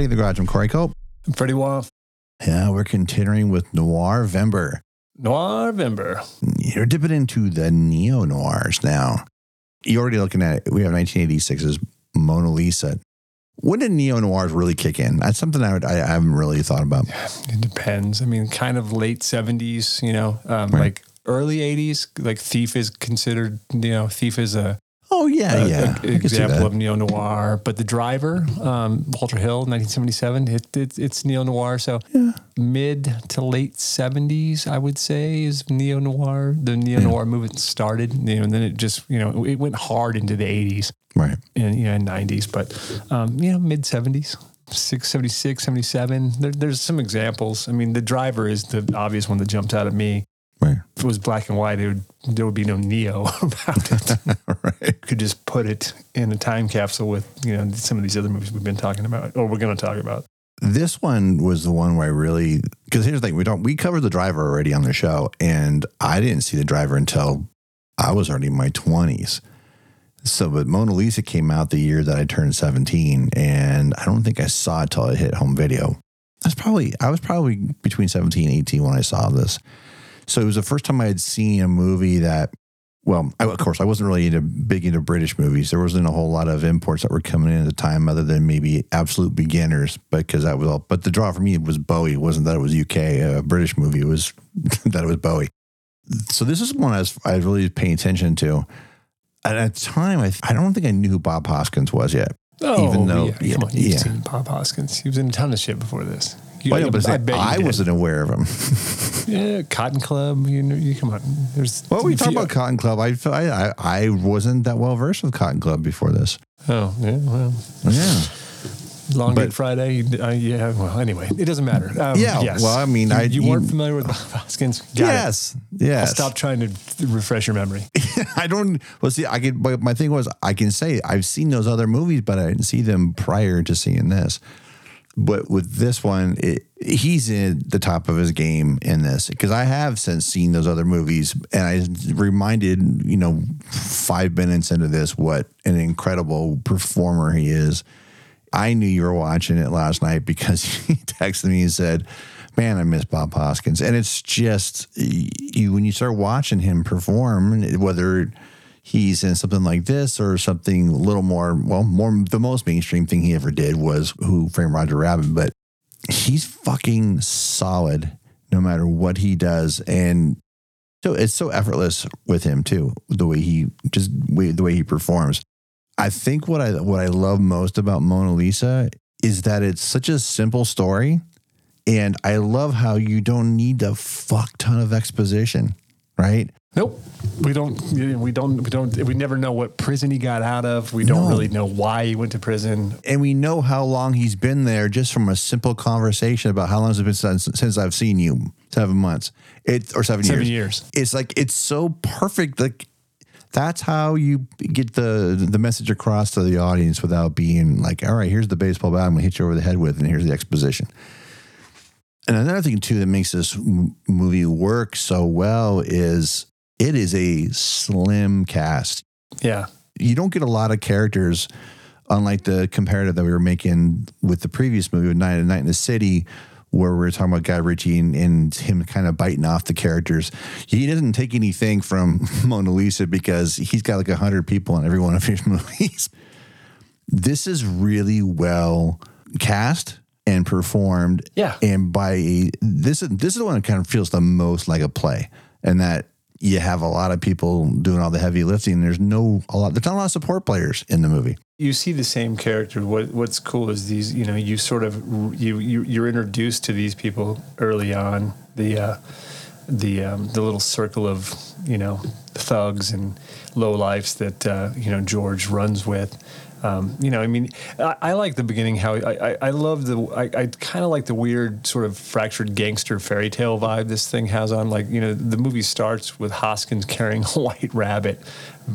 Karate in the Garage. I'm Corey Cope. I'm Freddie Wolf. Yeah, we're continuing with Noir Vember. Noir Vember. You're dipping into the neo noirs now. You're already looking at it. We have 1986's Mona Lisa. When did neo noirs really kick in? That's something I, would, I haven't really thought about. It depends. I mean, kind of late 70s, you know, um, Right. like early 80s, like Thief is considered, you know, Thief is a, Oh yeah, a- yeah. a example of neo noir. But The Driver, um, Walter Hill, 1977, it, it, it's neo noir. So Yeah. mid to late 70s, I would say, is neo noir. The neo noir movement started, you know, and then it just, you know, it went hard into the 80s. Right. and you know, 90s, but um, you know, mid 70s, 6, 76, 77. There, there's some examples. I mean, the driver is the obvious one that jumped out at me. Right. If it was black and white, it would, there would be no neo about it. right. Could just put it in a time capsule with you know some of these other movies we've been talking about, or we're going to talk about. This one was the one where I really because here's the thing we don't we covered the driver already on the show and I didn't see the driver until I was already in my twenties. So, but Mona Lisa came out the year that I turned seventeen, and I don't think I saw it till it hit home video. That's probably I was probably between 17 and 18 when I saw this. So it was the first time I had seen a movie that well, I, of course, I wasn't really into big into British movies. There wasn't a whole lot of imports that were coming in at the time, other than maybe absolute beginners. Because that was all. But the draw for me was Bowie. It wasn't that it was UK a uh, British movie. It was that it was Bowie. So this is one I was I was really paying attention to. At the time, I, I don't think I knew who Bob Hoskins was yet. Oh, Even though- yeah, yeah, come on, you've yeah. seen Bob Hoskins. He was in a ton of shit before this. You, Well, but I, bet I did. wasn't aware of him. Yeah, Cotton Club. You know, you come on. There's What were we talking about Cotton Club? I, I I wasn't that well versed with Cotton Club before this. Oh, yeah. Well, Yeah. Long But- Good Friday. Uh, yeah. Well, anyway, it doesn't matter. Um, Yeah, Yes. well, I mean, you, I- you you- weren't familiar with Hoskins. Got it. yes. Yes. I'll stop trying to refresh your memory. I don't. Well, see, I could. But my thing was, I can say I've seen those other movies, but I didn't see them prior to seeing this. But with this one, it, he's in the top of his game in this because I have since seen those other movies, and I reminded you know five minutes into this what an incredible performer he is. I knew you were watching it last night because he texted me and said, "Man, I miss Bob Hoskins." And it's just you when you start watching him perform, whether he's in something like this or something a little more well, more the most mainstream thing he ever did was Who Framed Roger Rabbit, but he's fucking solid no matter what he does, and so it's so effortless with him too, the way he just the way he performs. I think what I what I love most about Mona Lisa is that it's such a simple story, and I love how you don't need a fuck ton of exposition, right? Nope. We don't. We don't. We don't. We never know what prison he got out of. We don't No. really know why he went to prison. And we know how long he's been there just from a simple conversation about how long has it been since, since I've seen you? Seven months, it or seven, Seven years. years. It's like it's so perfect. Like that's how you get the the message across to the audience without being like, all right, here's the baseball bat I'm gonna hit you over the head with, and here's the exposition. And another thing too that makes this m- movie work so well is it is a slim cast. Yeah. You don't get a lot of characters, unlike the comparative that we were making with the previous movie, with Night at Night in the City, where we were talking about Guy Ritchie and, and him kind of biting off the characters. He doesn't take anything from Mona Lisa because he's got like a hundred people in every one of his movies. This is really well cast and performed. Yeah. And by this is this is the one that kind of feels the most like a play, and that you have a lot of people doing all the heavy lifting. There's no a lot. There's not a lot of support players in the movie. you see the same character. What What's cool is these. You know, you sort of you, you you're introduced to these people early on. The uh, the um, the little circle of you know thugs and lowlifes that uh, you know George runs with. Um, you know, I mean, I, I like the beginning. How I, I, I love the I, I kind of like the weird sort of fractured gangster fairy tale vibe this thing has on. Like you know, the movie starts with Hoskins carrying a white rabbit,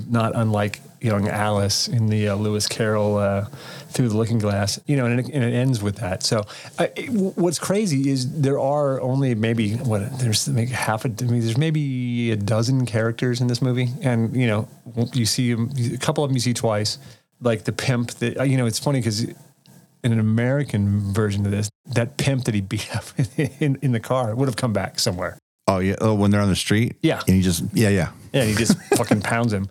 not unlike young Alice in the uh, Lewis Carroll uh, Through the Looking Glass. You know, and it, and it ends with that. So, I, it- what's crazy is there are only maybe what there's maybe half a. I mean, there's maybe a dozen characters in this movie, and you know, you see a couple of them you see twice, like the pimp. That uh, you know, it's funny because in an American version of this, that pimp that he beat up in, in the car would have come back somewhere. Oh yeah. Oh, when they're on the street. Yeah. And he just yeah yeah. Yeah, and he just fucking pounds him.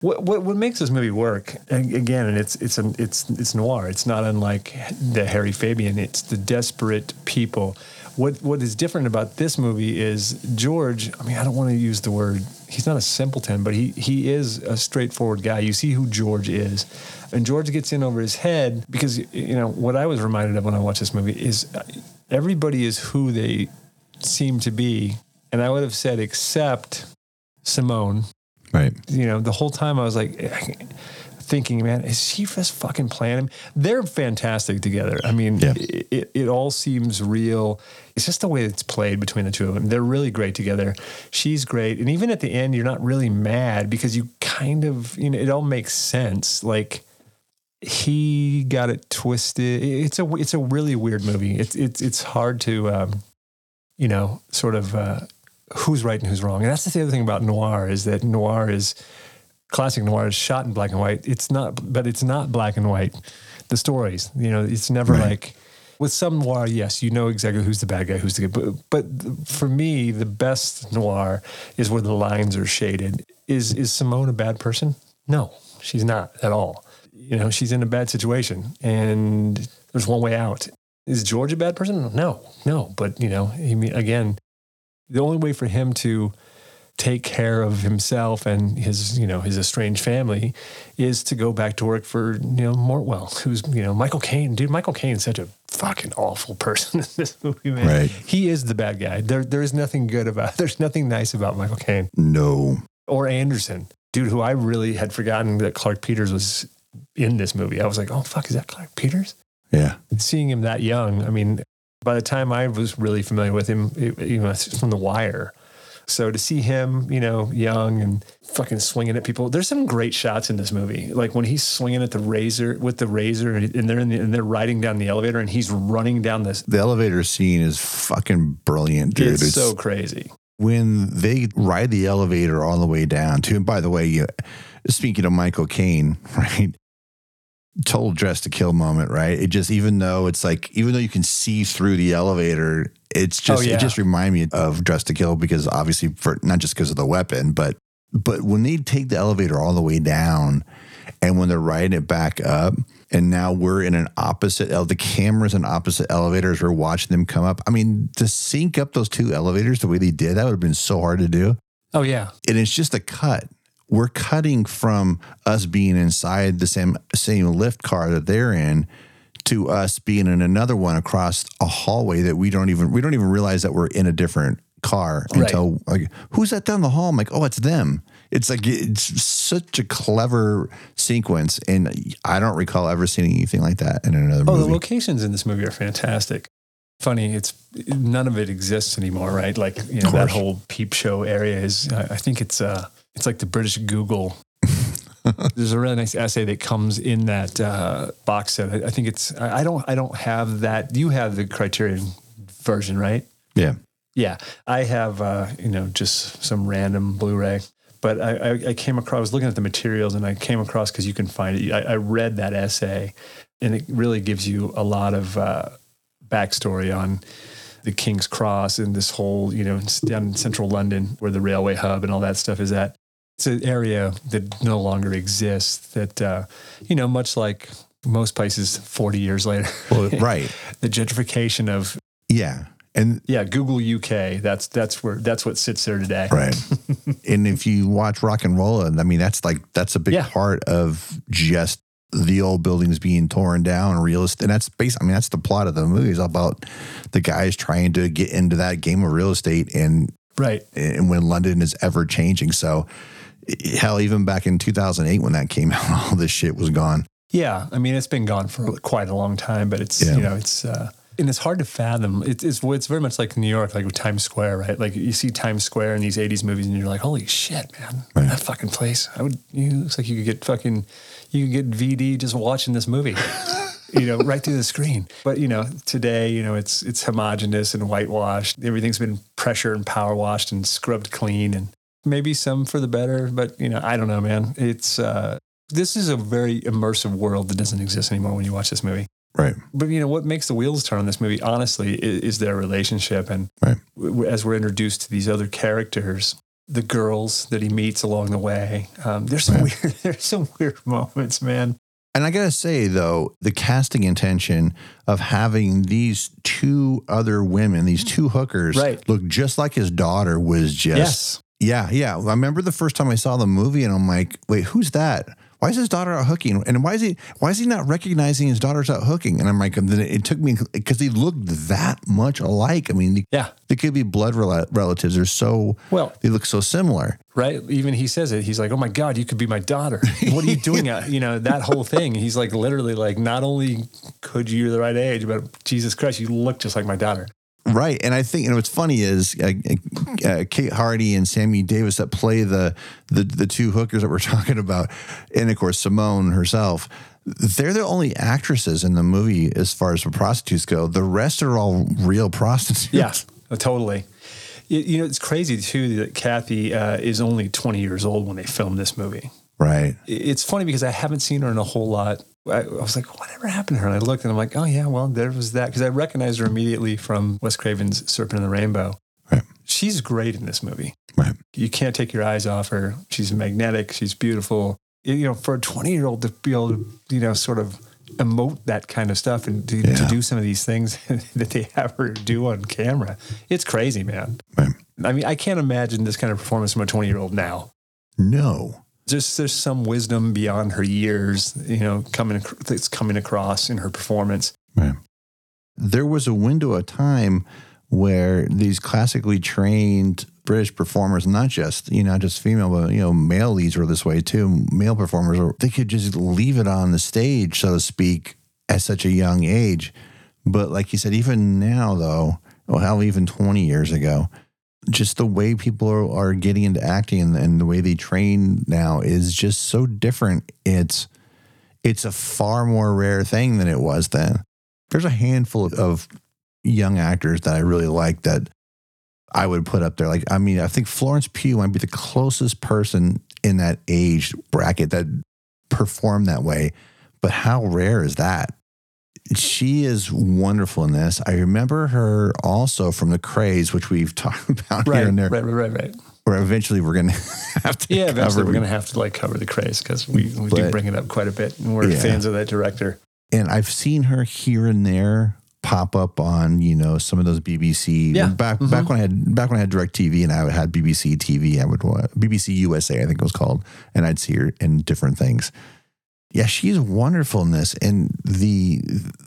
What, what what makes this movie work again? And it's it's an, it's it's noir. It's not unlike the Harry Fabian. It's the desperate people. What what is different about this movie is George. I mean, I don't want to use the word. He's not a simpleton, but he he is a straightforward guy. You see who George is, and George gets in over his head because you know what I was reminded of when I watched this movie is uh, everybody is who they seem to be, and I would have said except Simone Right. you know, the whole time I was like thinking, man, is she just fucking playing him? They're fantastic together. I mean, Yeah. it, it, it all seems real. It's just the way it's played between the two of them. They're really great together. She's great. And even at the end, you're not really mad because you kind of, you know, it all makes sense. Like, he got it twisted. It's a it's a really weird movie. It's it's it's hard to um, you know sort of uh, who's right and who's wrong. And that's the other thing about noir is that noir is classic noir is shot in black and white. It's not, but it's not black and white. The stories, you know, it's never like with some noir. Yes, you know exactly who's the bad guy, who's the good. But, but for me, the best noir is where the lines are shaded. Is is Simone a bad person? No, she's not at all. You know, she's in a bad situation, and there's one way out. Is George a bad person? No, no. But you know, he again, the only way for him to take care of himself and his, you know, his estranged family is to go back to work for, you know, Mortwell, who's, you know, Michael Caine. Dude, Michael Caine's such a fucking awful person in this movie, man. Right. He is the bad guy. There, there is nothing good about, there's nothing nice about Michael Caine No. or Anderson, dude, who I really had forgotten that Clarke Peters was in this movie. I was like, oh, fuck, is that Clarke Peters? Yeah. seeing him that young, I mean, by the time I was really familiar with him, it, you know, it's from The Wire. So to see him, you know, young and fucking swinging at people, there's some great shots in this movie. Like when he's swinging at the razor with the razor, and they're in the, and they're riding down the elevator, and he's running down this. The elevator scene is fucking brilliant, dude. it's, so crazy. when they ride the elevator all the way down to, and by the way, you, speaking of Michael Caine, right? Total Dressed to Kill moment, right? It just, even though it's like, even though you can see through the elevator, it's oh, just, Oh, yeah. it just remind me of Dressed to Kill because obviously for not just because of the weapon, but, but when they take the elevator all the way down and when they're riding it back up, and now we're in an opposite, the cameras and opposite elevators, we're watching them come up. I mean, to sync up those two elevators the way they did, that would have been so hard to do Oh yeah, and it's just a cut. We're cutting from us being inside the same same lift car that they're in to us being in another one across a hallway that we don't even we don't even realize that we're in a different car Right. until like who's that down the hall? I'm like, oh, it's them. It's like it's such a clever sequence, and I don't recall ever seeing anything like that in another movie. Oh, the locations in this movie are fantastic. Funny, it's none of it exists anymore, right? Like you know that whole peep show area is. I I think it's uh, it's like the British Google. There's a really nice essay that comes in that uh, box set. I, I think it's. I don't. I don't have that. You have the Criterion version, right? yeah, Yeah, I have uh, you know just some random Blu-ray, but I, I, I came across. I was looking at the materials, and I came across because you can find it. I, I read that essay, and it really gives you a lot of uh, backstory on the King's Cross and this whole you know down in central London where the railway hub and all that stuff is at. It's an area that no longer exists. That uh, you know, much like most places, forty years later, well, right, the gentrification of yeah, and yeah, Google UK. That's that's where that's what sits there today. Right. and if you watch RocknRolla, I mean, that's like, that's a big Yeah. part of just the old buildings being torn down, real estate. And that's based, I mean, that's the plot of the movie is about the guys trying to get into that game of real estate and, Right. and when London is ever changing. So, hell, even back in 2008 when that came out, all this shit was gone. Yeah. I mean, it's been gone for quite a long time, but it's Yeah. you know it's. uh and it's hard to fathom. It's, it's it's very much like New York, like with Times Square, right? Like you see Times Square in these '80s movies, and you're like, "Holy shit, man! Right. That fucking place! I would. You looks like you could get fucking, you could get VD just watching this movie, you know, right through the screen. But you know, today, you know, it's it's homogenous and whitewashed. Everything's been pressure and power washed and scrubbed clean, and maybe some for the better. But you know, I don't know, man. It's uh, this is a very immersive world that doesn't exist anymore when you watch this movie. Right. But you know what makes the wheels turn on this movie, honestly, is, is their relationship. And Right. w- as we're introduced to these other characters, the girls that he meets along the way, um, there's some Right. weird, there's some weird moments, man. And I gotta say though, the casting intention of having these two other women, these two hookers, Right. look just like his daughter was just yes, yeah, yeah. I remember the first time I saw the movie and I'm like, wait, who's that? Why is his daughter out hooking? And why is he why is he not recognizing his daughter's out hooking? And I'm like, and then it took me because they looked that much alike. I mean, yeah. they could be blood rela- relatives. They're so Well, they look so similar. right. Even he says it. He's like, "Oh my God, you could be my daughter. What are you doing?" out You know that whole thing. He's like, literally, like, not only could you, you're the right age, but Jesus Christ, you look just like my daughter. Right. And I think, and what's funny is uh, uh, Kate Hardie and Sammi Davis that play the, the the two hookers that we're talking about, and of course Simone herself. They're the only actresses in the movie as far as the prostitutes go. The rest are all real prostitutes. Yeah, uh, totally. You, you know, it's crazy too that Cathy uh, is only 20 years old when they filmed this movie. Right. It's funny because I haven't seen her in a whole lot. I, I was like, whatever happened to her? And I looked and I'm like, oh, yeah, well, there was that. Because I recognized her immediately from Wes Craven's Serpent in the Rainbow. Right. She's great in this movie. Right. You can't take your eyes off her. She's magnetic. She's beautiful. You know, for a 20 year old to be able to, you know, sort of emote that kind of stuff and to, to do some of these things that they have her do on camera, it's crazy, man. Right. I mean, I can't imagine this kind of performance from a 20 year old now. No. Just there's some wisdom beyond her years, you know, coming that's coming across in her performance. Right. There was a window of time where these classically trained British performers, not just you know not just female, but you know male leads were this way too. Male performers, were, they could just leave it on the stage, so to speak, at such a young age. But like you said, even now though, well, hell, even twenty years ago, just the way people are, getting into acting and, and the way they train now is just so different. It's it's a far more rare thing than it was then. There's a handful of young actors that I really like that I would put up there. Like, I mean, I think Florence Pugh might be the closest person in that age bracket that performed that way. But how rare is that? She is wonderful in this. I remember her also from The Krays, which we've talked about Right, here and there, right, right, right, right. where eventually we're going to have to Yeah, eventually we're gonna have to like cover the Krays because we, we do bring it up quite a bit, and we're Yeah. fans of that director. and I've seen her here and there pop up on you know some of those BBC Yeah. back Mhm. back when I had back when I had Direct TV and I had BBC TV I would BBC USA I think it was called and I'd see her in different things. Yeah, she's wonderful in this, and the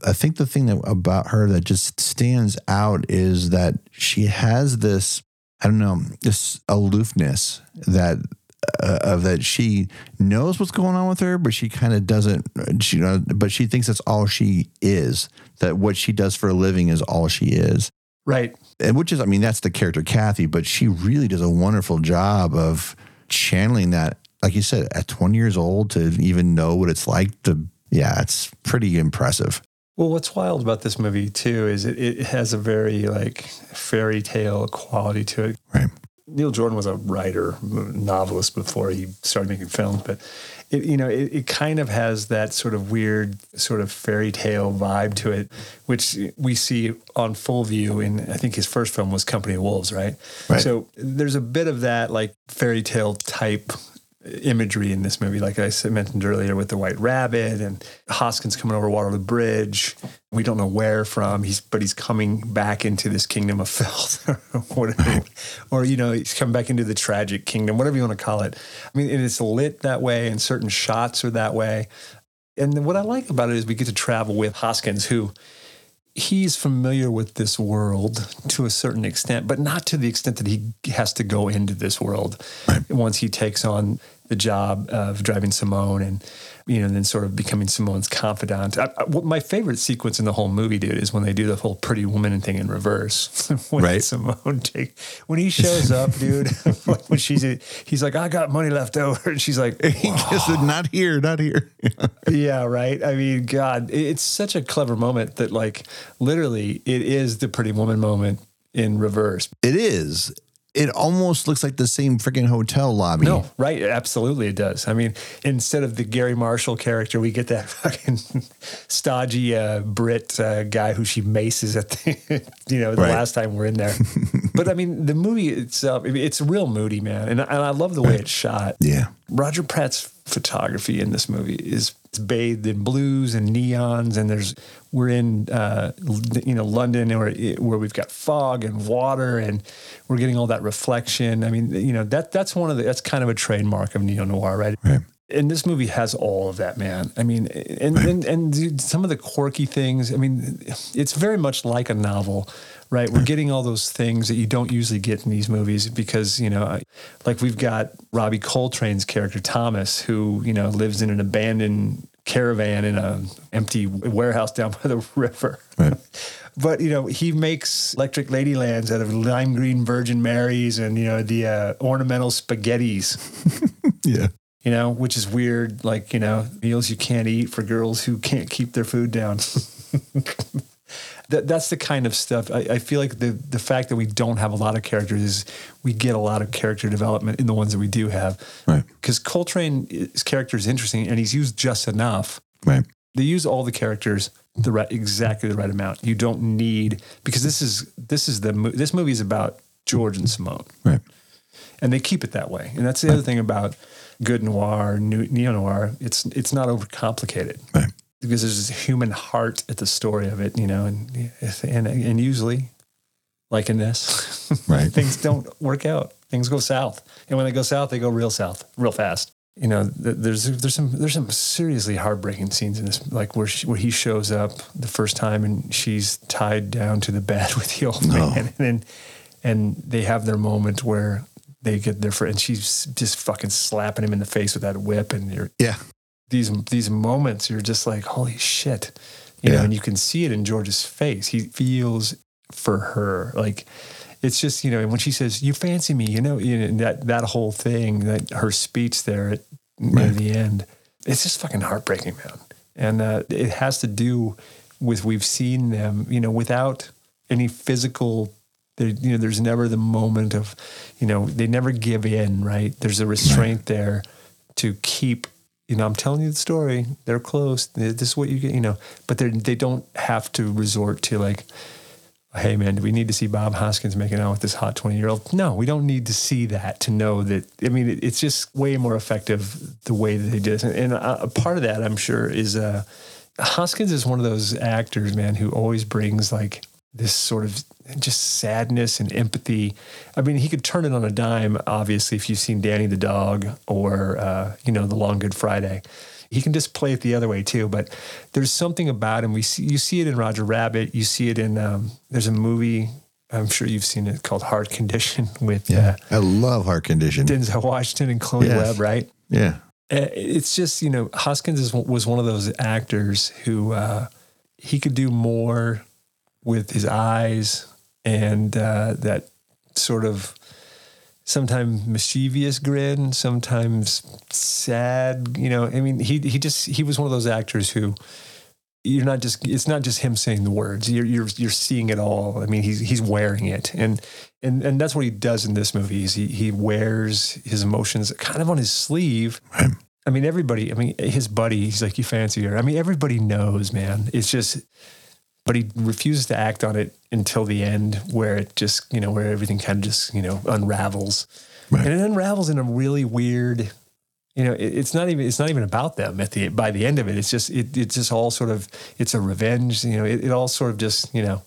I think the thing that about her that just stands out is that she has this I don't know this aloofness that uh, of that she knows what's going on with her, but she kind of doesn't. She, you know, but she thinks that's all she is. That what she does for a living is all she is, Right. and which is, I mean, that's the character Cathy. But she really does a wonderful job of channeling that. Like you said, at 20 years old, to even know what it's like to, yeah, it's pretty impressive. Well, what's wild about this movie too is it, it has a very like fairy tale quality to it. Right. Neil Jordan was a writer, novelist before he started making films, but it, you know, it, it kind of has that sort of weird, sort of fairy tale vibe to it, which we see on full view in, I think his first film was Company of Wolves, right? Right. So there's a bit of that like fairy tale type imagery in this movie, like I mentioned earlier with the White Rabbit and Hoskins coming over Waterloo Bridge. We don't know where from. He's but he's coming back into this kingdom of filth, or or you know, he's coming back into the tragic kingdom, whatever you want to call it. I mean, and it's lit that way, and certain shots are that way. And what I like about it is we get to travel with Hoskins, who he's familiar with this world to a certain extent, but not to the extent that he has to go into this world once he takes on the job of driving Simone and you know then sort of becoming Simone's confidant. I, I, my favorite sequence in the whole movie, dude, is when they do the whole Pretty Woman thing in reverse. when Right. Simone take when he shows up, dude. when she's he's like, I got money left over, and she's like, He just said, not here, not here. yeah, right. I mean, God, it- it's such a clever moment that, like, literally, it is the Pretty Woman moment in reverse. It is. It almost looks like the same freaking hotel lobby. No, right. Absolutely, it does. I mean, instead of the Garry Marshall character, we get that fucking stodgy uh, Brit uh, guy who she maces at the, you know, the Right. last time we're in there. but I mean, the movie itself, it's real moody, man. And, and I love the way it's shot. Yeah. Roger Pratt's photography in this movie is bathed in blues and neons, and there's we're in uh, you know London where where we've got fog and water, and we're getting all that reflection. I mean, you know that that's one of the that's kind of a trademark of neo noir, right? Right. And this movie has all of that, man. I mean, and and, and some of the quirky things. I mean, it's very much like a novel, right? We're getting all those things that you don't usually get in these movies because you know, like we've got Robbie Coltrane's character Thomas, who you know lives in an abandoned caravan in a empty warehouse down by the river. Right. But you know he makes electric ladylands out of lime green Virgin Marys and you know the uh, ornamental spaghettis Yeah. you know, which is weird. Like, you know, meals you can't eat for girls who can't keep their food down. that, that's the kind of stuff. I, I feel like the, the fact that we don't have a lot of characters is we get a lot of character development in the ones that we do have. Right. Because Coltrane's character is interesting and he's used just enough. Right. They use all the characters the right, exactly the right amount. You don't need because this is this is the this movie is about George and Simone Right. and they keep it that way. And that's the other thing about good noir, neo noir. It's it's not overcomplicated Right. Because there's this human heart at the story of it, you know, and and and usually, like in this, Right. things don't work out. Things go south, and when they go south, they go real south, real fast. You know, there's there's some there's some seriously heartbreaking scenes in this, like where she, where he shows up the first time and she's tied down to the bed with the old No. man, and then and they have their moment where they get their friend, and she's just fucking slapping him in the face with that whip, and you're Yeah. These these moments you're just like holy shit. You know and you can see it in george's face. He feels for her. Like it's just you know and when she says you fancy me you know, you know that that whole thing that her speech there at near the end it's just fucking heartbreaking man. And uh, it has to do with we've seen them you know without any physical there, you know there's never the moment of you know they never give in right? There's a restraint there to keep you know i'm telling you the story. They're close. This is what you get you know. But they they don't have to resort to like hey man do we need to see bob hoskins making out with this hot 20 year old no we don't need to see that to know that i mean it, it's just way more effective the way that they did it. And, a part of that i'm sure is uh hoskins is one of those actors man who always brings like this sort of just sadness and empathy. I mean, he could turn it on a dime, obviously, if you've seen Danny the Dog or, uh, you know, The Long Good Friday. He can just play it the other way too, but there's something about him. We see you see it in Roger Rabbit. You see it in um, there's a movie I'm sure you've seen it called Heart Condition with Yeah. I love heart condition. uh, Denzel Washington and Chloe Yes. Webb, right? Yeah. Uh, it's just you know Hoskins is, was one of those actors who uh, he could do more with his eyes and uh, that sort of sometimes mischievous grin, sometimes sad. You know, I mean, he he just he was one of those actors who you're not just it's not just him saying the words. You're you're you're seeing it all. I mean he's he's wearing it. And and and that's what he does in this movie is he he wears his emotions kind of on his sleeve. Right. i mean everybody i mean his buddy he's like you fancy her i mean everybody knows man. It's just but he refuses to act on it until the end where it just you know where everything kind of just you know unravels Right. and it unravels in a really weird you know, it, it's not even it's not even about them at the by the end of it. It's just it, it's just all sort of it's a revenge. You know, it, it all sort of just you know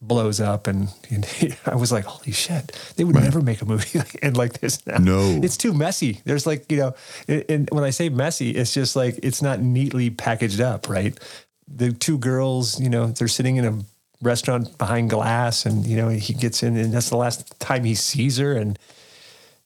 blows up, and, and I was like, holy shit, they would never make a movie like, end like this now. No. it's too messy. There's like you know, and and when I say messy, it's just like it's not neatly packaged up, right? The two girls, you know, they're sitting in a restaurant behind glass, and you know he gets in, and that's the last time he sees her, and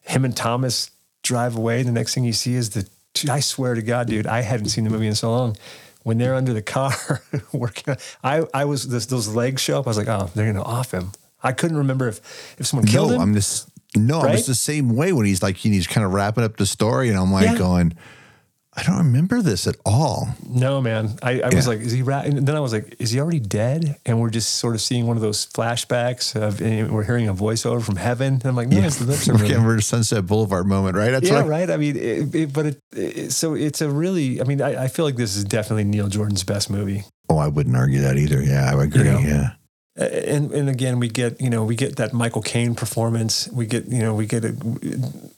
him and Thomas drive away. The next thing you see is the. I swear to God, dude, I hadn't seen the movie in so long. When they're under the car working, I I was this, those legs show up. I was like, oh, they're gonna off him. I couldn't remember if if someone killed No, him. I'm just no, I'm just the same way when he's like he's kind of wrapping up the story, and I'm like Yeah. going, I don't remember this at all. No, man. I, I was like, is he right? And then I was like, is he already dead? And we're just sort of seeing one of those flashbacks of, and we're hearing a voiceover from heaven. And I'm like, no, it's the lips are We're rid Sunset Boulevard moment, right? That's Yeah, what- right. I mean, it, it, but it, it, so it's a really, I mean, I, I feel like this is definitely Neil Jordan's best movie. Oh, I wouldn't argue that either. Yeah, I would agree. know? yeah. And and again we get you know we get that Michael Caine performance we get you know we get a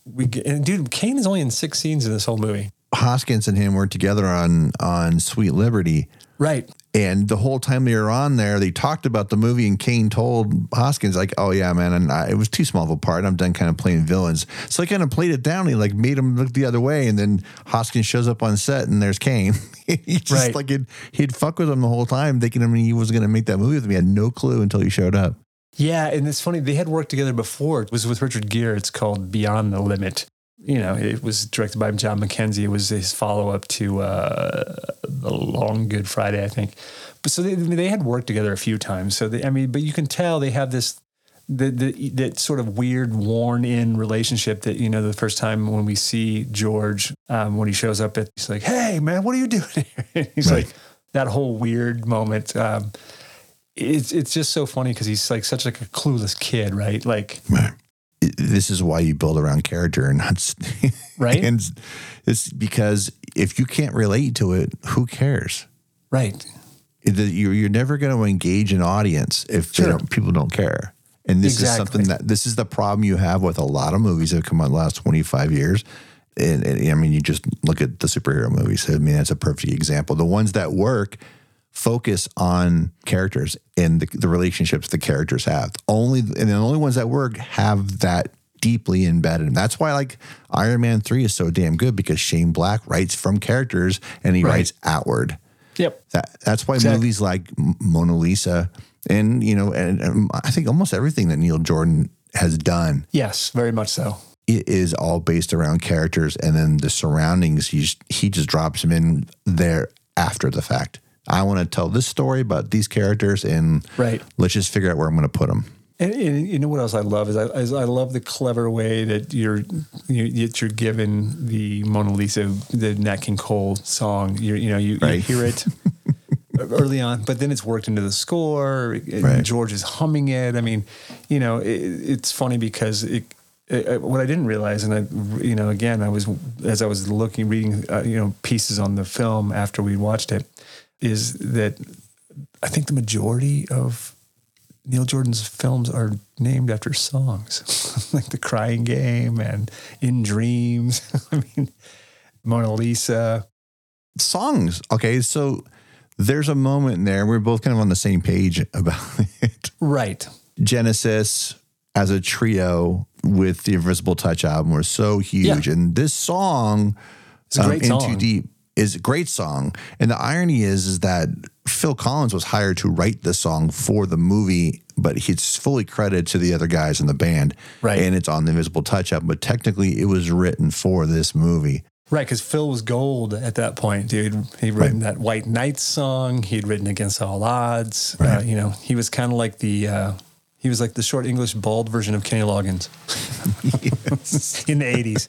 we get and dude Caine is only in six scenes in this whole movie Hoskins and him were together on on Sweet Liberty. right And the whole time they were on there, they talked about the movie, and Caine told Hoskins, like, "Oh yeah, man, and I, it was too small of a part. I'm done kind of playing villains." So I kind of played it down. He like made him look the other way, and then Hoskins shows up on set, and there's Caine. he just Right. like he'd, he'd fuck with him the whole time, thinking I mean he was going to make that movie with him. He had no clue until he showed up. yeah and it's funny they had worked together before it was with Richard Gere it's called Beyond the Limit you know it was directed by John Mackenzie. It was his follow up to uh, the Long Good Friday I think. But so they they had worked together a few times. So they, I mean but you can tell they have this the, the that sort of weird worn in relationship that you know the first time when we see George um, when he shows up at he's like hey man what are you doing here? And he's Right. like that whole weird moment um, it's it's just so funny because he's like such like a clueless kid right? Like This is why you build around character and not Right. and it's because if you can't relate to it, who cares? right you're, you're never going to engage an audience if Sure. don't, people don't care. And this is something that this is the problem you have with a lot of movies that have come out in the last 25 years. And, and I mean, you just look at the superhero movies. I mean, that's a perfect example. The ones that work focus on characters and the, the relationships the characters have. Only and the only ones that work have that deeply embedded. And that's why like Iron Man 3 is so damn good because Shane Black writes from characters and he Right. writes outward. yep That that's why Exactly. movies like Mona Lisa and you know and, and um, I think almost everything that Neil Jordan has done yes very much so it is all based around characters and then the surroundings he just, he just drops them in there after the fact. I want to tell this story about these characters and Right. let's just figure out where I'm going to put them. And, and you know what else I love is I, is I love the clever way that you're you, that you're given the Mona Lisa the Nat King Cole song. You're, you know you, you hear it early on, but then it's worked into the score. and Right. George is humming it. I mean, you know, it, it's funny because it, it, what I didn't realize, and I, you know, again, I was as I was looking, reading, uh, you know, pieces on the film after we watched it, is that I think the majority of Neil Jordan's films are named after songs, like The Crying Game and In Dreams. I mean, Mona Lisa. Songs. Okay. So there's a moment there. We're both kind of on the same page about it. Right. Genesis as a trio with the Invisible Touch album was so huge. Yeah. And this song, It's um, great Into song. Deep, is a great song. And the irony is, is that Phil Collins was hired to write the song for the movie, but he's fully credited to the other guys in the band. Right. And it's on the Invisible Touch album, but technically it was written for this movie. Right, because Phil was gold at that point, dude. He'd written that White Knight song. He'd written Against All Odds. Uh, Right. you know, he was kind of like the uh, he was like the short English bald version of Kenny Loggins in the '80s.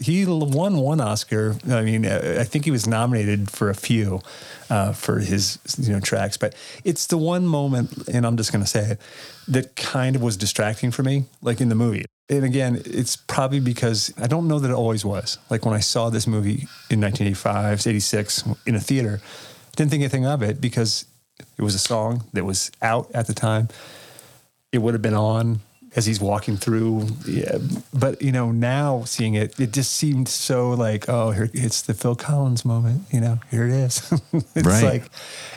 He won one Oscar. I mean, uh, I think he was nominated for a few uh, for his you know tracks, but it's the one moment, and I'm just going to say it, that kind of was distracting for me, like in the movie. And again, it's probably because I don't know that it always was. Like when I saw this movie in 1985, 86 in a theater, didn't think anything of it because it was a song that was out at the time. It would have been on as he's walking through. Yeah. But, you know, now seeing it, it just seemed so like, oh, here, it's the Phil Collins moment. You know, here it is. it's Right. like,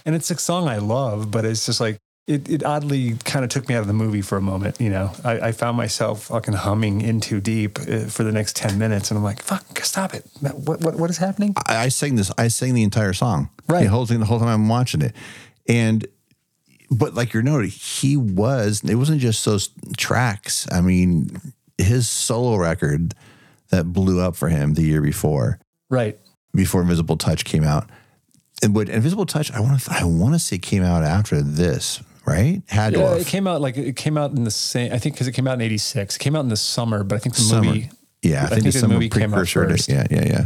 and it's a song I love, but it's just like, it, it oddly kind of took me out of the movie for a moment. You know, I, I found myself fucking humming in too deep uh, for the next 10 minutes. And I'm like, fuck, stop it. What, what, what is happening? I, I sang this. I sang the entire song. Right. The whole thing. The whole time I'm watching it, and but like you're noting, he was. It wasn't just those tracks. I mean, his solo record that blew up for him the year before, Right. before Invisible Touch came out. And but Invisible Touch, I want to. I want to say came out after this, right? Had Yeah, it came out like it came out in the same. I think because it came out in '86. It came out in the summer, but I think the Summer. movie. Yeah, I, think, think the the movie came out first. Yeah, yeah, yeah.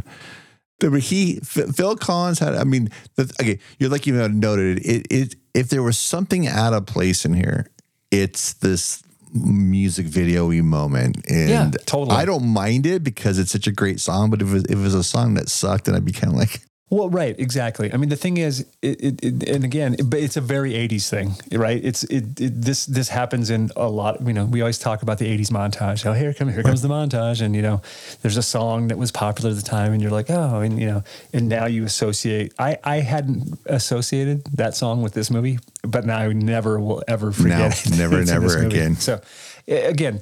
Remember, he Phil Collins had. I mean, the, okay, you're like you noted it. It if there was something out of place in here, it's this music video-y moment. And Yeah, totally. I don't mind it because it's such a great song. But if it, if it was a song that sucked, then I'd be kind of like, Well, right, exactly. I mean, the thing is, it, it, it and again, but it's a very '80s thing, right? It's it, it this this happens in a lot. You know, we always talk about the '80s montage. Oh, here comes here comes the montage, and you know, there's a song that was popular at the time, and you're like, oh, and you know, and now you associate. I I hadn't associated that song with this movie, but now I never will ever forget. No, it. never, never again. So, again.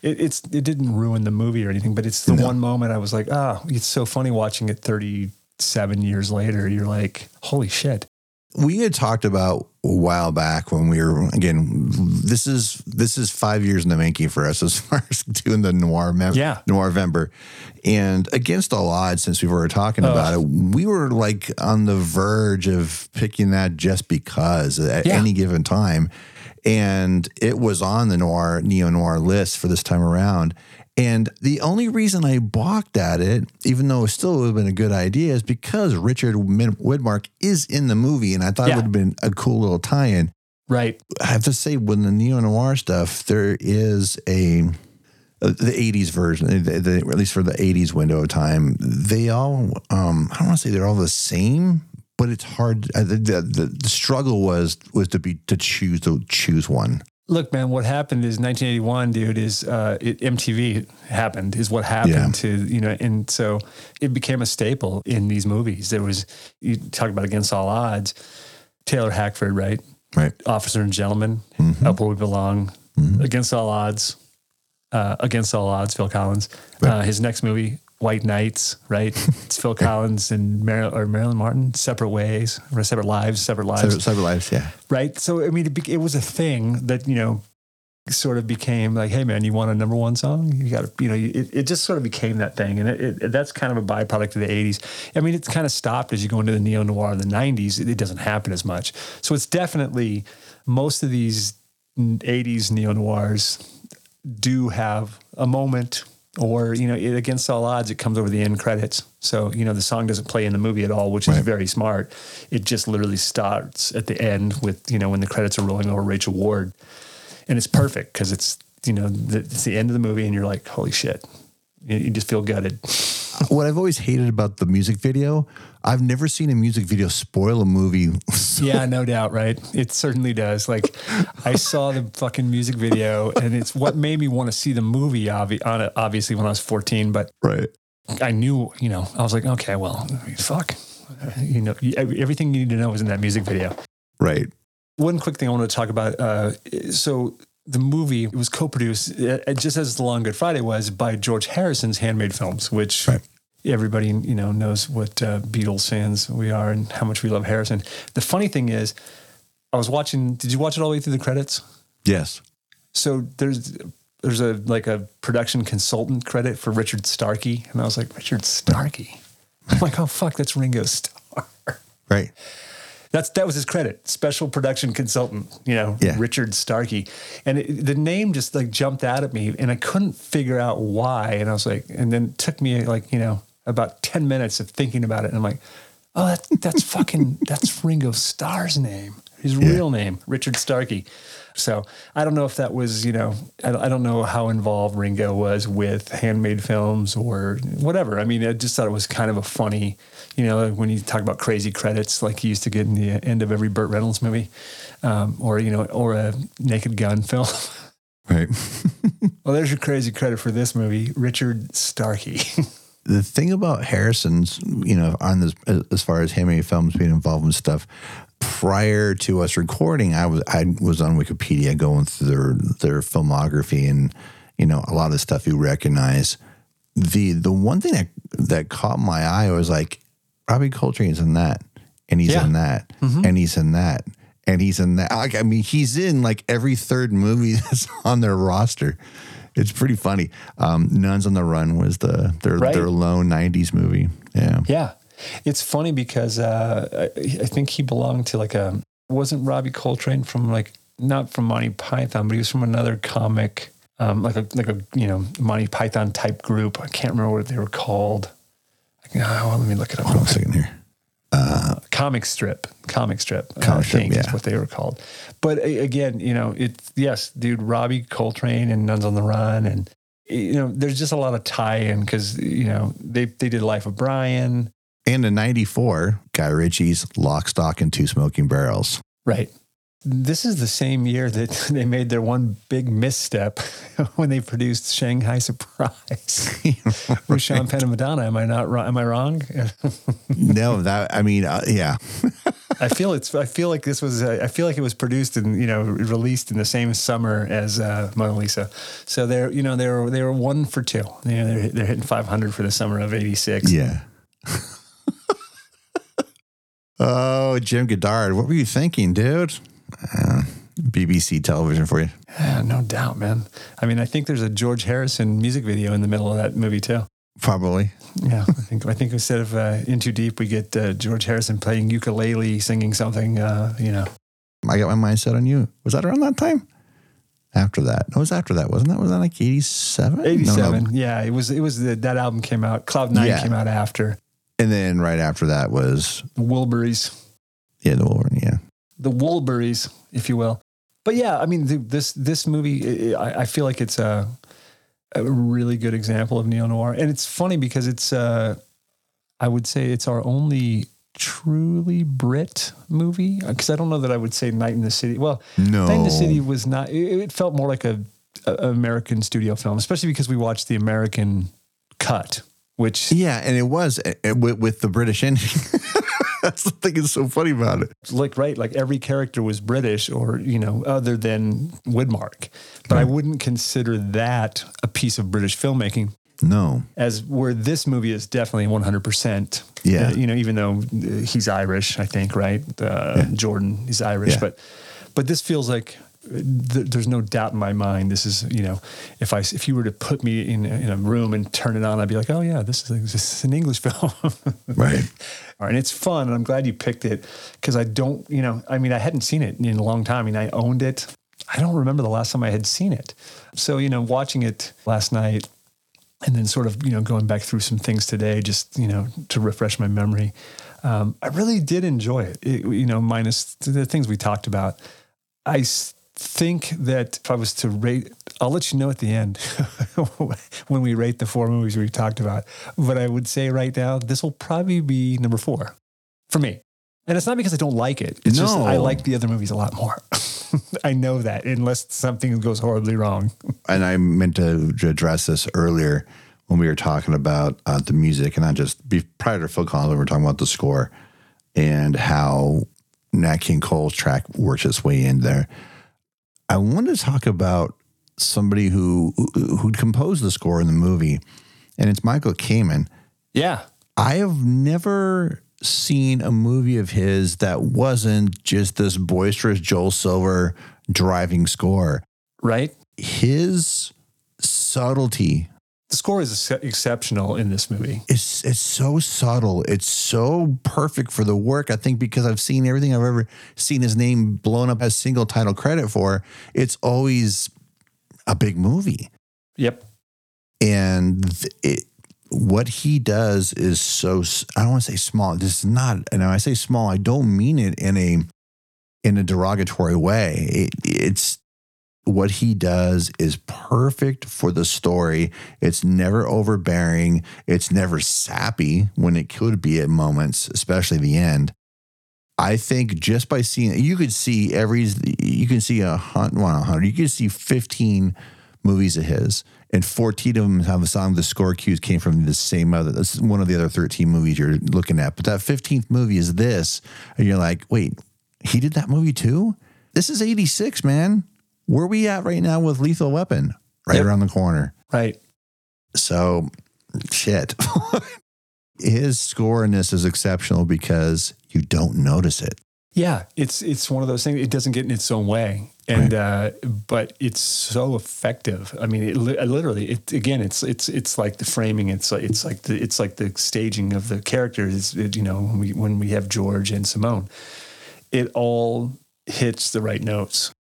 It, it's it didn't ruin the movie or anything, but it's the one moment I was like, oh, it's so funny watching it 37 years later. You're like, holy shit. we had talked about a while back when we were again this is this is five years in the making for us as far as doing the noir mem- Yeah. noir Vember. and against all odds since we were talking about it we were like on the verge of picking that just because at Yeah. any given time and it was on the noir neo noir list for this time around and the only reason I balked at it, even though it still would have been a good idea, is because Richard Widmark is in the movie, and I thought it would have been a cool little tie-in. Right. I have to say, when the neo noir stuff, there is a uh, the '80s version, the, the, at least for the '80s window of time. They all, um, I don't want to say they're all the same, but it's hard. Uh, the, the, the struggle was was to be to choose to choose one. Look, man, what happened is 1981, dude, is uh, it, MTV happened, is what happened Yeah. to, you know, and so it became a staple in these movies. There was, you talk about Against All Odds, Taylor Hackford, right? Right. Officer and Gentleman, Up Where We Belong, Against All Odds, uh, Against All Odds, Phil Collins. Uh, his next movie, White Knights, right? It's Phil Collins and Mar- or Marilyn Martin, separate ways, or separate lives, separate lives Cyber, Cyber Lives, yeah. right? So I mean, it, be- it was a thing that you know sort of became like, hey man, you want a number one song? You got to, you know, it, it just sort of became that thing, and it, it, that's kind of a byproduct of the '80s. I mean, it's kind of stopped as you go into the neo noir of the '90s. It, it doesn't happen as much, so it's definitely most of these '80s neo noirs do have a moment. Or you know, it, against all odds, it comes over the end credits. So you know, the song doesn't play in the movie at all, which is Right. very smart. It just literally starts at the end with you know when the credits are rolling over Rachel Ward, and it's perfect because it's you know the, it's the end of the movie, and you're like, holy shit, you, you just feel gutted. What I've always hated about the music video, I've never seen a music video spoil a movie. yeah, no doubt, right? It certainly does. Like, I saw the fucking music video, and it's what made me want to see the movie. Obvi- on it, obviously, when I was 14, but right. I knew, you know, I was like, okay, well, fuck, you know, everything you need to know is in that music video. Right. One quick thing I want to talk about. Uh, so the movie it was co-produced, uh, just as The Long Good Friday was, by George Harrison's Handmade Films, which Right. everybody you know knows what uh, Beatles fans we are and how much we love Harrison. The funny thing is, I was watching. Did you watch it all the way through the credits? Yes. So there's there's a like a production consultant credit for Richard Starkey, and I was like Richard Starkey. I'm like, oh fuck, that's Ringo Starr. Right. That's that was his credit, special production consultant. You know, Yeah. Richard Starkey, and it, the name just like jumped out at me, and I couldn't figure out why. And I was like, and then it took me like you know about ten minutes of thinking about it, and I'm like, oh, that, that's fucking that's Ringo Starr's name, his real name, Richard Starkey. So I don't know if that was you know I don't, know how involved Ringo was with handmade films or whatever. I mean, I just thought it was kind of a funny, you know, when you talk about crazy credits like you used to get in the end of every Burt Reynolds movie, um, or you know, or a Naked Gun film. Right. well, there's your crazy credit for this movie, Richard Starkey. the thing about Harrison's, you know, on this as far as Handmade Films being involved in stuff, prior to us recording, I was I was on Wikipedia going through their their filmography and you know a lot of the stuff you recognize. The the one thing that that caught my eye was like Robbie Coltrane's in that, and he's Yeah. in that, and he's in that, and he's in that. Like I mean, he's in like every third movie that's on their roster. It's pretty funny. Um, Nuns on the Run was the their Right. their lone '90s movie. Yeah, Yeah, it's funny because uh, I, I think he belonged to like a wasn't Robbie Coltrane from like not from Monty Python, but he was from another comic, um, like a like a you know Monty Python type group. I can't remember what they were called. Oh, let me look it up. Hold on a second here. comic strip, comic strip, uh, Comic I strip, think is what they were called. But again, you know, it's yes, dude, Robbie Coltrane and Nuns on the Run, and you know, there's just a lot of tie-in because you know they they did Life of Brian, And in 94, Guy Ritchie's Lock, Stock, and Two Smoking Barrels. right? This is the same year that they made their one big misstep when they produced Shanghai Surprise with Sean Penn and Madonna. Am I not wrong? Am I wrong? no, that, I mean, uh, yeah. I feel it's. I feel like this was. Uh, I feel like it was produced and you know released in the same summer as uh, Mona Lisa. So they're you know they were they were one for two. You know they're they're hitting 500 for the summer of '86. Yeah. Oh, Jim Goddard, what were you thinking, dude? Uh, BBC television for you. Yeah, no doubt, man. I mean, I think there's a George Harrison music video in the middle of that movie too. Probably. Yeah, I think I think instead of uh, "In Too Deep," we get uh, George Harrison playing ukulele, singing something. Uh, you know, I got my mind set on you. Was that around that time? After that. No, it was after that. Wasn't that? Was that like 87? '87. Yeah, it was. It was the, that album came out. Cloud Nine Yeah. came out after And then right after that was, the Wilburys. yeah, the Wolverine. Yeah. the Woolburys, if you will. But yeah, I mean, the, this this movie, I, I feel like it's a a really good example of neo noir, and it's funny because it's, uh, I would say, it's our only truly Brit movie. Because I don't know that I would say Night and the City. Well, No. Night and the City was not. It, it felt more like a, a American studio film, especially because we watched the American cut, which Yeah. And it was uh, uh, with, with the British ending. That's the thing that's so funny about it. like right like every character was british or you know other than widmark but i wouldn't consider that a piece of british filmmaking No. as where this movie is definitely 100% Yeah. Uh, you know even though he's irish i think right uh, jordan is irish Yeah. but but this feels like th- there's no doubt in my mind this is you know if i if you were to put me in, a- in a room and turn it on i'd be like oh yeah this is, this is an english film Right. and it's fun and i'm glad you picked it because i don't you know i mean i hadn't seen it in a long time i mean i owned it i don't remember the last time i had seen it so you know watching it last night and then sort of you know going back through some things today just you know to refresh my memory um, i really did enjoy it. it you know minus the things we talked about i think that if i was to rate i'll let you know at the end when we rate the four movies we talked about. But i would say right now this will probably be number four for me. And it's not because i don't like it. It's just No. i like the other movies a lot more. I know that unless something goes horribly wrong. And I meant to address this earlier when we were talking about uh, the music, and not just be, prior to Phil Collins, we were talking about the score and how Nat King Cole's track works its way in there. I wanted to talk about somebody who who'd composed the score in the movie, and it's Michael Kamen. yeah I have never seen a movie of his that wasn't just this boisterous Joel Silver driving score. right His subtlety the score is ex- exceptional in this movie it's it's so subtle. It's so perfect for the work. I think because I've seen everything I've ever seen his name blown up as single title credit for, it's always a big movie. yep And it what he does is so I don't want to say small. This is not and when I say small, I don't mean it in a in a derogatory way. It, it's what he does is perfect for the story. It's never overbearing. It's never sappy when it could be at moments, especially the end. I think just by seeing, you could see every, you can see a hundred, well, hundred, you can see 15 movies of his, and 14 of them have a song. The score cues came from the same other, that's one of the other 13 movies you're looking at. But that 15th movie is this, and you're like, wait, he did that movie too? This is 86, man. Where we at right now with Lethal Weapon? Right Yep. around the corner. right So, shit. His score in this is exceptional because you don't notice it. Yeah, it's it's one of those things. It doesn't get in its own way, and uh, but it's so effective. I mean, it li- literally. It again, it's it's it's like the framing. It's like it's like the it's like the staging of the characters. It, you know, when we when we have George and Simone, it all hits the right notes.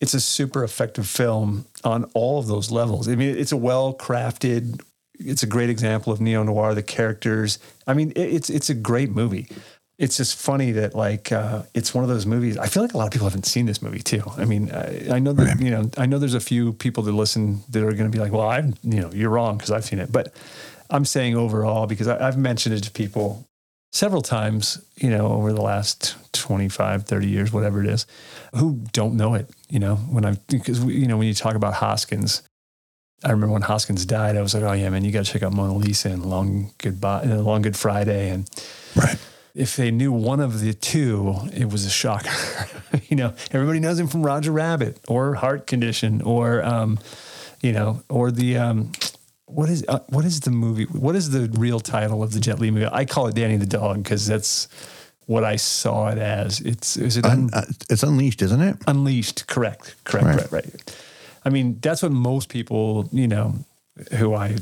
It's a super effective film on all of those levels. I mean, it's a well crafted, it's a great example of neo noir. The characters, I mean, it's it's a great movie. It's just funny that like uh, it's one of those movies. I feel like a lot of people haven't seen this movie too. I mean, I, I know that you know I know there's a few people that listen that are going to be like, well, I you know you're wrong because I've seen it, but I'm saying overall because I, I've mentioned it to people several times, you know, over the last 25, 30 years, whatever it is, who don't know it, you know, when I, because, we, you know, when you talk about Hoskins, I remember when Hoskins died, I was like, oh yeah, man, you got to check out Mona Lisa and Long Goodbye, and Long Good Friday. And Right. if they knew one of the two, it was a shocker. you know, everybody knows him from Roger Rabbit or Heart Condition or, um, you know, or the, um, what is uh, what is the movie? What is the real title of the Jet Li movie? I call it Danny the Dog because that's what I saw it as. It's is it un- uh, it's unleashed, isn't it? Unleashed? Correct, correct, Right. right. right, I mean, that's what most people, you know, who I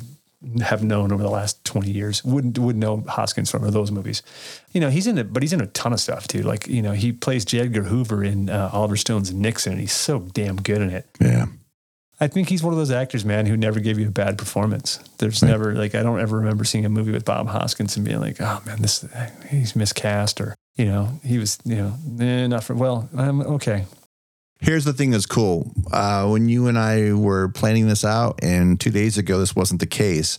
have known over the last 20 years wouldn't would know Hoskins from those movies. You know, he's in it, but he's in a ton of stuff too. Like, you know, he plays J. Edgar Hoover in uh, Oliver Stone's Nixon, and he's so damn good in it. Yeah. I think he's one of those actors, man, who never gave you a bad performance. There's Right. never like I don't ever remember seeing a movie with Bob Hoskins and being like, oh man, this he's miscast or you know he was you know eh, not for well I'm okay. Here's the thing that's cool. Uh, when you and I were planning this out, and two days ago, this wasn't the case,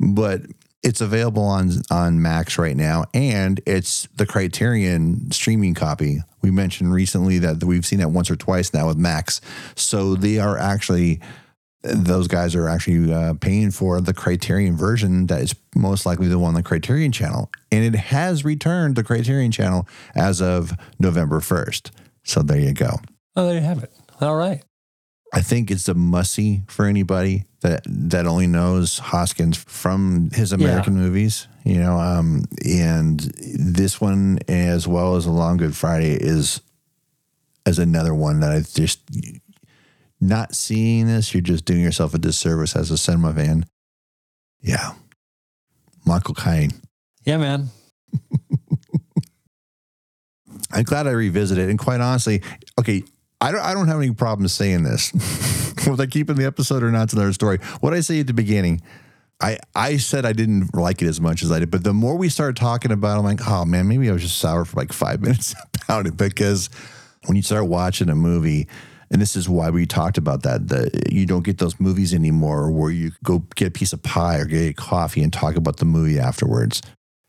but it's available on on Max right now, and it's the Criterion streaming copy. We mentioned recently that we've seen that once or twice now with Max, so they are actually those guys are actually uh, paying for the Criterion version that is most likely the one on the Criterion channel, and it has returned the Criterion channel as of November first. So there you go. Oh, there you have it. All right. I think it's a must see for anybody that that only knows Hoskins from his American movies. You know, um, and this one as well as A Long Good Friday is as another one that I just not seeing this. You're just doing yourself a disservice as a cinema fan. Yeah, Michael Caine. Yeah, man. I'm glad I revisited, and quite honestly, okay, I don't, I don't have any problem saying this. Was I keeping the episode or not? It's another story. What I say at the beginning, I I said I didn't like it as much as I did, but the more we started talking about, it, I'm like, oh man, maybe I was just sour for like five minutes about it because when you start watching a movie. And this is why we talked about that. That you don't get those movies anymore where you go get a piece of pie or get a coffee and talk about the movie afterwards.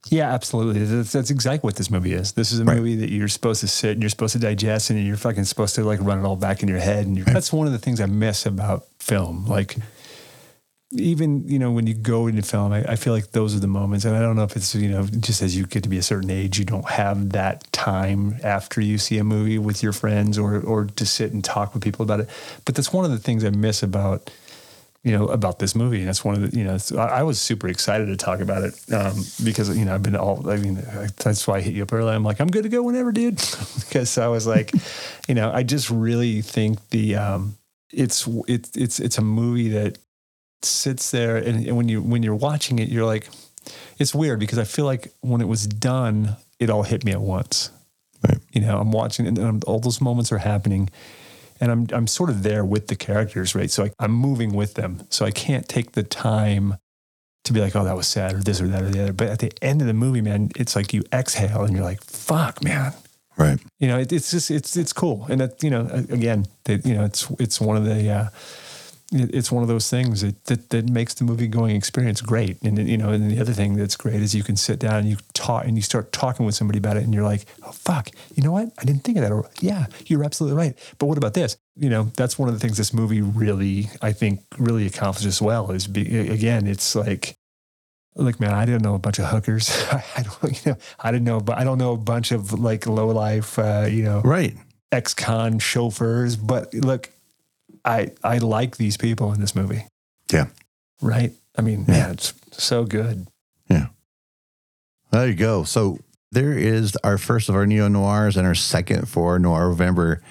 Yeah, absolutely. That's, that's exactly what this movie is. This is a Right. movie that you're supposed to sit and you're supposed to digest and you're fucking supposed to like run it all back in your head. And you're, that's one of the things I miss about film. Like, even you know when you go into film, I, I feel like those are the moments. And I don't know if it's you know just as you get to be a certain age, you don't have that time after you see a movie with your friends or or to sit and talk with people about it. But that's one of the things I miss about you know about this movie and that's one of the you know I, I was super excited to talk about it um, because you know I've been all I mean that's why I hit you up early. I'm like I'm good to go whenever dude because I was like you know I just really think the um, it's it's it's it's a movie that sits there and, and when you when you're watching it you're like it's weird because I feel like when it was done it all hit me at once Right. you know I'm watching and all those moments are happening and I'm I'm sort of there with the characters, right? So I, I'm moving with them. So I can't take the time to be like, oh, that was sad, or this or that or the other. But at the end of the movie, man, it's like you exhale and you're like, fuck, man. Right. You know, it, it's just it's it's cool, and that you know, again, that you know, it's it's one of the. Uh, it- it's one of those things that, that that makes the movie going experience great. And you know, and the other thing that's great is you can sit down and you talk and you start talking with somebody about it, and you're like, oh fuck, you know what? I didn't think of that. Or yeah, you're absolutely right. But what about this? You know, that's one of the things this movie really, I think, really accomplishes well. Is be, again, it's like. Look, man, I didn't know a bunch of hookers. I don't, you know, I didn't know, but I don't know a bunch of like low life, uh, you know, Right. ex-con chauffeurs. But look, I I like these people in this movie. Yeah. Right. I mean, Yeah. man, it's so good. Yeah. There you go. So there is our first of our neo noirs and our second for Noir November.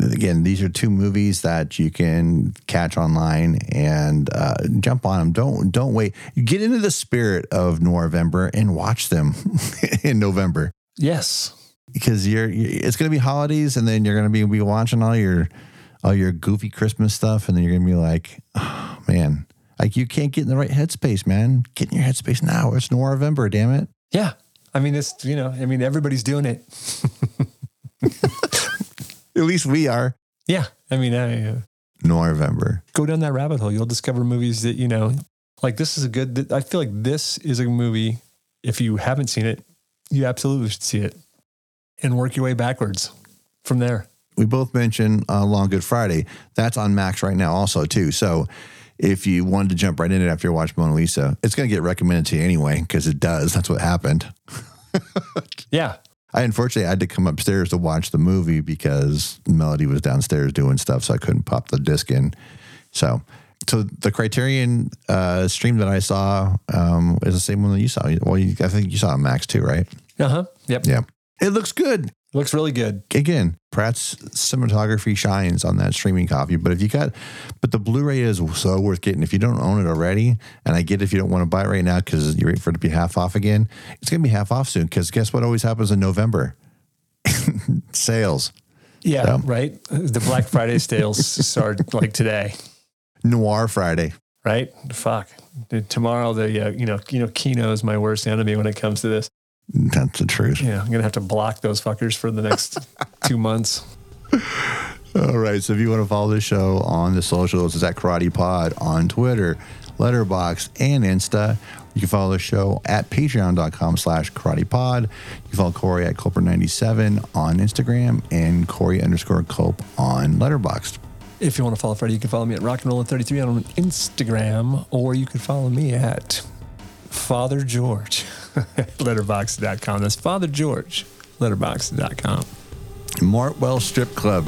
Again, these are two movies that you can catch online and uh, jump on them. Don't don't wait. Get into the spirit of November and watch them in November Yes. because you're it's going to be holidays and then you're going to be, be watching all your all your goofy Christmas stuff and then you're going to be like, oh, man. Like you can't get in the right headspace, man. Get in your headspace now. It's November, damn it. Yeah. I mean, it's, you know, I mean, everybody's doing it. At least we are. Yeah. I mean, I, uh, November. go down that rabbit hole. You'll discover movies that, you know, like this is a good, I feel like this is a movie. If you haven't seen it, you absolutely should see it and work your way backwards from there. We both mentioned uh, Long Good Friday. That's on Max right now, also too. So if you wanted to jump right in it after you watch Mona Lisa, it's going to get recommended to you anyway because it does. That's what happened. Yeah. I unfortunately I had to come upstairs to watch the movie because Melody was downstairs doing stuff, so I couldn't pop the disc in. So, so the Criterion uh, stream that I saw um, is the same one that you saw. Well, you, I think you saw on Max too, right? Uh huh. Yep. Yeah, it looks good. Looks really good. Again, Pratt's cinematography shines on that streaming copy. But if you got, but the Blu-ray is so worth getting. If you don't own it already, and I get if you don't want to buy it right now because you're waiting for it to be half off again, it's gonna be half off soon. Because guess what always happens in November? Sales. Yeah. So- Right. The Black Friday sales start like today. Noir Friday. Right. Fuck. Dude, tomorrow, the, uh, you know, you know, Kino is my worst enemy when it comes to this. That's the truth. Yeah. I'm going to have to block those fuckers for the next two months. All right. So if you want to follow the show on the socials, it's at Karate Pod on Twitter, Letterbox, and Insta. You can follow the show at patreon.com slash karate pod. You can follow Corey at Culper97 on Instagram and Corey underscore Culp on Letterboxd. If you want to follow Freddie, you can follow me at Rock and Roll 33 on Instagram, or you can follow me at Father George, letterbox.com. That's Father George, letterbox.com. Martwell Strip Club.